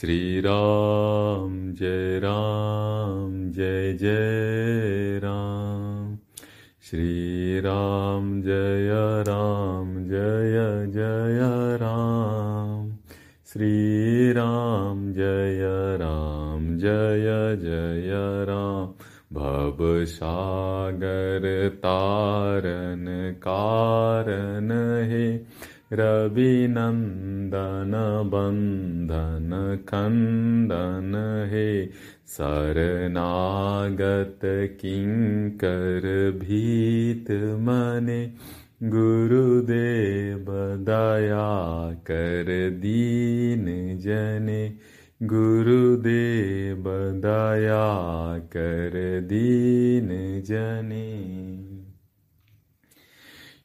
श्री राम जय राम जय जय राम। श्री राम जय राम जय जय राम। श्री राम जय राम जय जय राम। भव सागर तारन कारण हे। रवि नंदन बंधन खंदन हे। शरणागत किंकर भीत मने, गुरुदेव दया कर दीन जने। गुरुदेव दया कर दीन जने।